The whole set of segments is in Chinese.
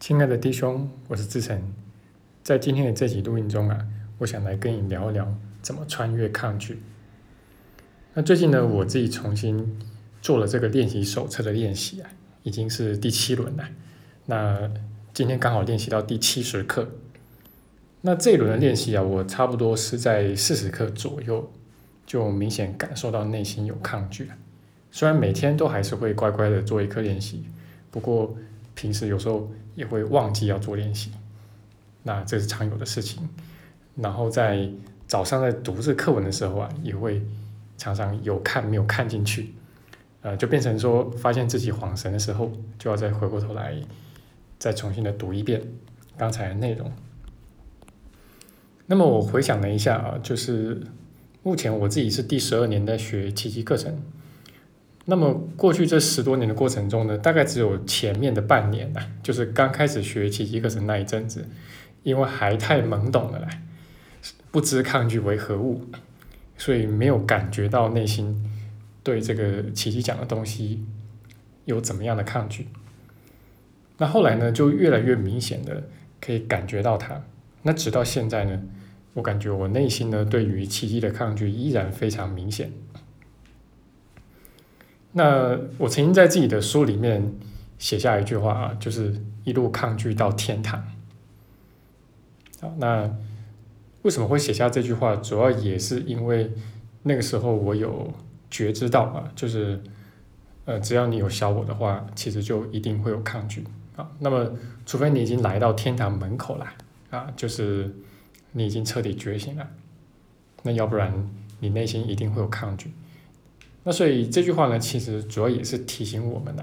亲爱的弟兄，我是志成，在今天的这集录音中啊，我想来跟你聊一聊怎么穿越抗拒。那最近呢，我自己重新做了这个练习手册的练习啊，已经是第七轮了。那今天刚好练习到第七十课。那这一轮的练习啊，我差不多是在四十课左右，就明显感受到内心有抗拒了。虽然每天都还是会乖乖的做一课练习，不过平时有时候也会忘记要做练习，那这是常有的事情。然后在早上在读这课文的时候啊，也会常常有看没有看进去，呃，就变成说发现自己恍神的时候，就要再回过头来再重新的读一遍刚才的内容。那么我回想了一下啊，就是目前我自己是第十二年在学奇迹课程。那么过去这十多年的过程中呢，大概只有前面的半年呐，就是刚开始学奇迹课程那一阵子，因为还太懵懂了啦，不知抗拒为何物，所以没有感觉到内心对这个奇迹讲的东西有怎么样的抗拒。那后来呢，就越来越明显的可以感觉到它。那直到现在呢，我感觉我内心呢对于奇迹的抗拒依然非常明显。那我曾经在自己的书里面写下一句话啊，就是一路抗拒到天堂。好，那为什么会写下这句话？主要也是因为那个时候我有觉知到啊，就是呃，只要你有小我的话，其实就一定会有抗拒啊。那么，除非你已经来到天堂门口了啊，就是你已经彻底觉醒了，那要不然你内心一定会有抗拒。那所以这句话呢，其实主要也是提醒我们的，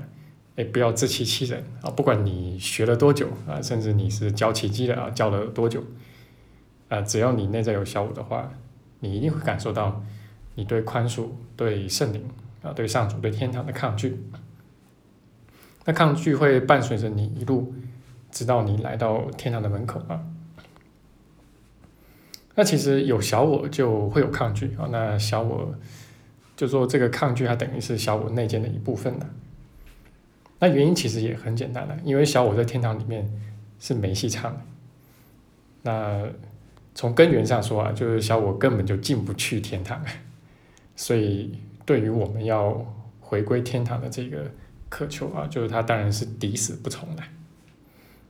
哎，不要自欺欺人啊！不管你学了多久啊，甚至你是教奇迹的啊，教了多久啊，只要你内在有小我的话，你一定会感受到你对宽恕、对圣灵啊、对上主、对天堂的抗拒。那抗拒会伴随着你一路，直到你来到天堂的门口啊。那其实有小我就会有抗拒啊，那小我。就说这个抗拒，它等于是小我内建的一部分的。那原因其实也很简单了，因为小我在天堂里面是没戏唱的。那从根源上说啊，就是小我根本就进不去天堂，所以对于我们要回归天堂的这个渴求啊，就是他当然是抵死不从的。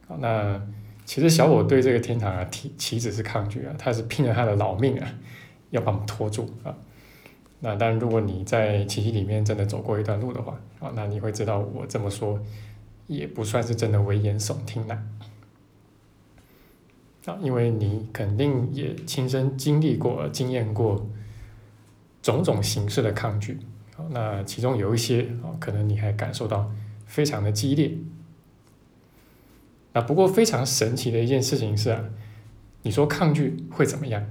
好，那其实小我对这个天堂啊，岂止是抗拒啊，他是拼了他的老命啊，要把我们拖住啊。那当然，如果你在奇迹里面真的走过一段路的话，啊，那你会知道我这么说也不算是真的危言耸听了，啊，因为你肯定也亲身经历过、经验过种种形式的抗拒，啊，那其中有一些啊，可能你还感受到非常的激烈。那不过非常神奇的一件事情是啊，你说抗拒会怎么样？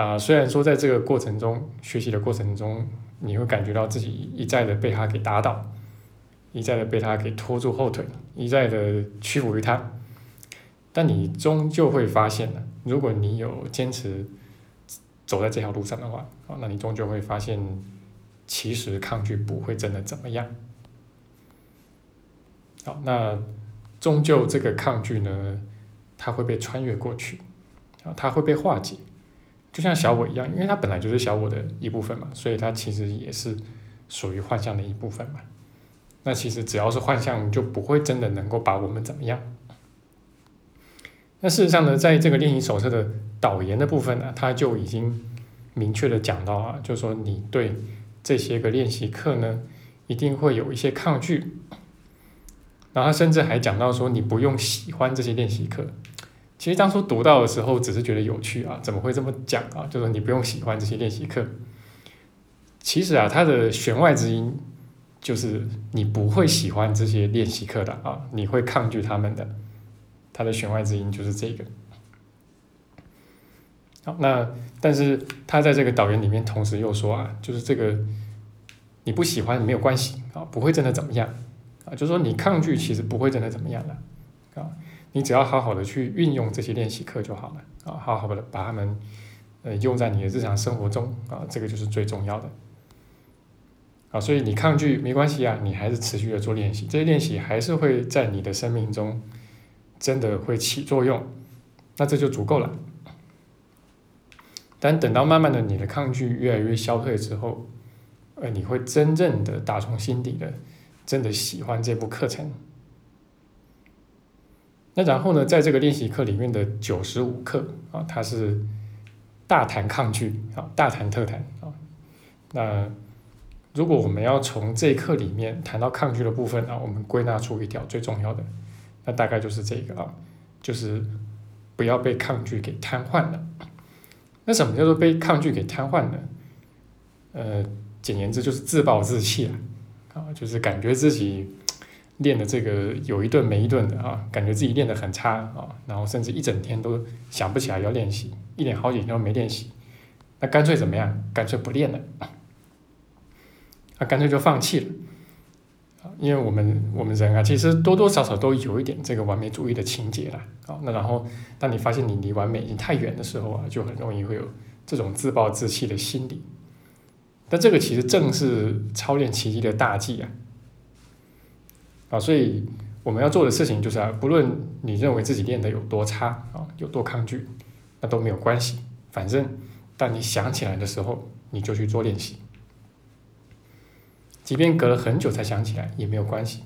啊，虽然说在这个过程中学习的过程中，你会感觉到自己一再的被他给打倒，一再的被他给拖住后腿，一再的屈服于他，但你终究会发现呢，如果你有坚持走在这条路上的话，啊，那你终究会发现，其实抗拒不会真的怎么样。好，那终究这个抗拒呢，它会被穿越过去，啊，它会被化解。就像小我一样，因为它本来就是小我的一部分嘛，所以它其实也是属于幻象的一部分嘛。那其实只要是幻象，就不会真的能够把我们怎么样。那事实上呢，在这个练习手册的导言的部分呢，它就已经明确的讲到啊，就是说你对这些个练习课呢，一定会有一些抗拒。然后他甚至还讲到说，你不用喜欢这些练习课。其实当初读到的时候，只是觉得有趣啊，怎么会这么讲啊？就是你不用喜欢这些练习课。其实啊，它的弦外之音就是你不会喜欢这些练习课的啊，你会抗拒他们的。它的弦外之音就是这个。好，那但是他在这个导言里面同时又说啊，就是这个你不喜欢没有关系啊，不会真的怎么样啊，就是说你抗拒其实不会真的怎么样的啊。你只要好好的去运用这些练习课就好了啊，好好的把它们呃用在你的日常生活中啊，这个就是最重要的啊。所以你抗拒没关系啊，你还是持续的做练习，这些练习还是会在你的生命中真的会起作用，那这就足够了。但等到慢慢的你的抗拒越来越消退之后，呃，你会真正的打从心底的真的喜欢这部课程。那然后呢，在这个练习课里面的九十五课啊，它是大谈抗拒啊，大谈特谈啊。那如果我们要从这一课里面谈到抗拒的部分啊，我们归纳出一条最重要的，那大概就是这个啊，就是不要被抗拒给瘫痪了。那什么叫做被抗拒给瘫痪呢？呃，简言之就是自暴自弃了，啊，就是感觉自己练的这个有一顿没一顿的啊，感觉自己练得很差啊，然后甚至一整天都想不起来要练习，一连好几天都没练习，那干脆怎么样？干脆不练了，啊，干脆就放弃了，啊，因为我们我们人啊，其实多多少少都有一点这个完美主义的情节了。啊，那然后，当你发现你离完美已经太远的时候啊，就很容易会有这种自暴自弃的心理。但这个其实正是操练奇迹的大忌啊！啊，所以我们要做的事情就是啊，不论你认为自己练的有多差啊，有多抗拒，那都没有关系。反正当你想起来的时候，你就去做练习。即便隔了很久才想起来也没有关系。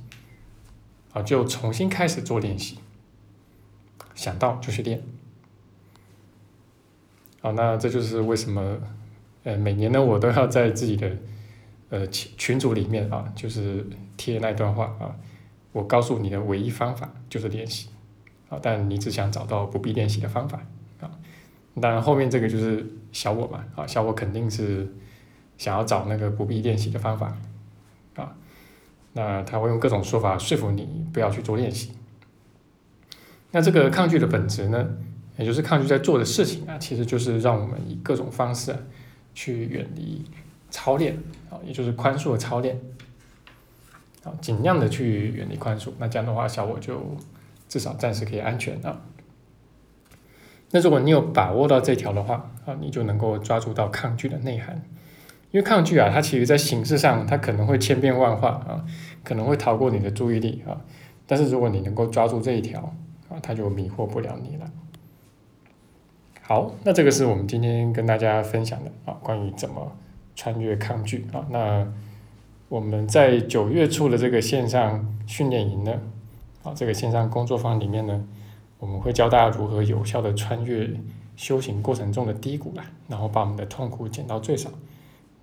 啊，就重新开始做练习。想到就去练，好，那这就是为什么，呃，每年呢，我都要在自己的呃群群组里面啊，就是贴那段话啊，我告诉你的唯一方法就是练习，啊，但你只想找到不必练习的方法。啊，当然后面这个就是小我嘛，啊，小我肯定是想要找那个不必练习的方法，啊，那他会用各种说法说服你不要去做练习。那这个抗拒的本质呢，也就是抗拒在做的事情啊，其实就是让我们以各种方式啊，去远离操练。啊，也就是宽恕的操练，啊，尽量的去远离宽恕。那这样的话，小我就至少暂时可以安全啊。那如果你有把握到这条的话啊，你就能够抓住到抗拒的内涵。因为抗拒啊，它其实在形式上它可能会千变万化啊，可能会逃过你的注意力啊。但是如果你能够抓住这一条，啊，它就迷惑不了你了。好，那这个是我们今天跟大家分享的啊，关于怎么穿越抗拒啊。那我们在九月初的这个线上训练营呢，啊，这个线上工作坊里面呢，我们会教大家如何有效的穿越修行过程中的低谷啦，然后把我们的痛苦减到最少。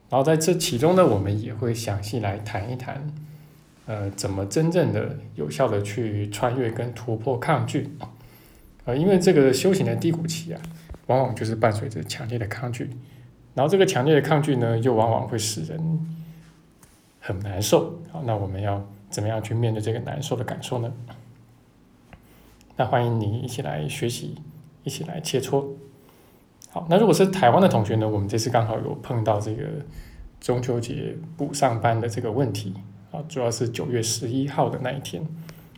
然后在这其中呢，我们也会详细来谈一谈。呃，怎么真正的有效的去穿越跟突破抗拒？啊，因为这个修行的低谷期啊，往往就是伴随着强烈的抗拒，然后这个强烈的抗拒呢，又往往会使人很难受。好，那我们要怎么样去面对这个难受的感受呢？那欢迎你一起来学习，一起来切磋。好，那如果是台湾的同学呢，我们这次刚好有碰到这个中秋节不上班的这个问题。啊，主要是九月十一号的那一天。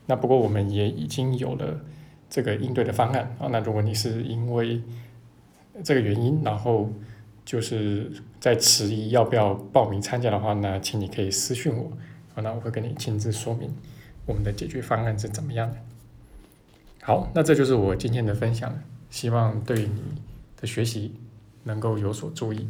那不过我们也已经有了这个应对的方案啊。那如果你是因为这个原因，然后就是在迟疑要不要报名参加的话，呢请你可以私信我，那我会跟你亲自说明我们的解决方案是怎么样的。好，那这就是我今天的分享，希望对你的学习能够有所注意。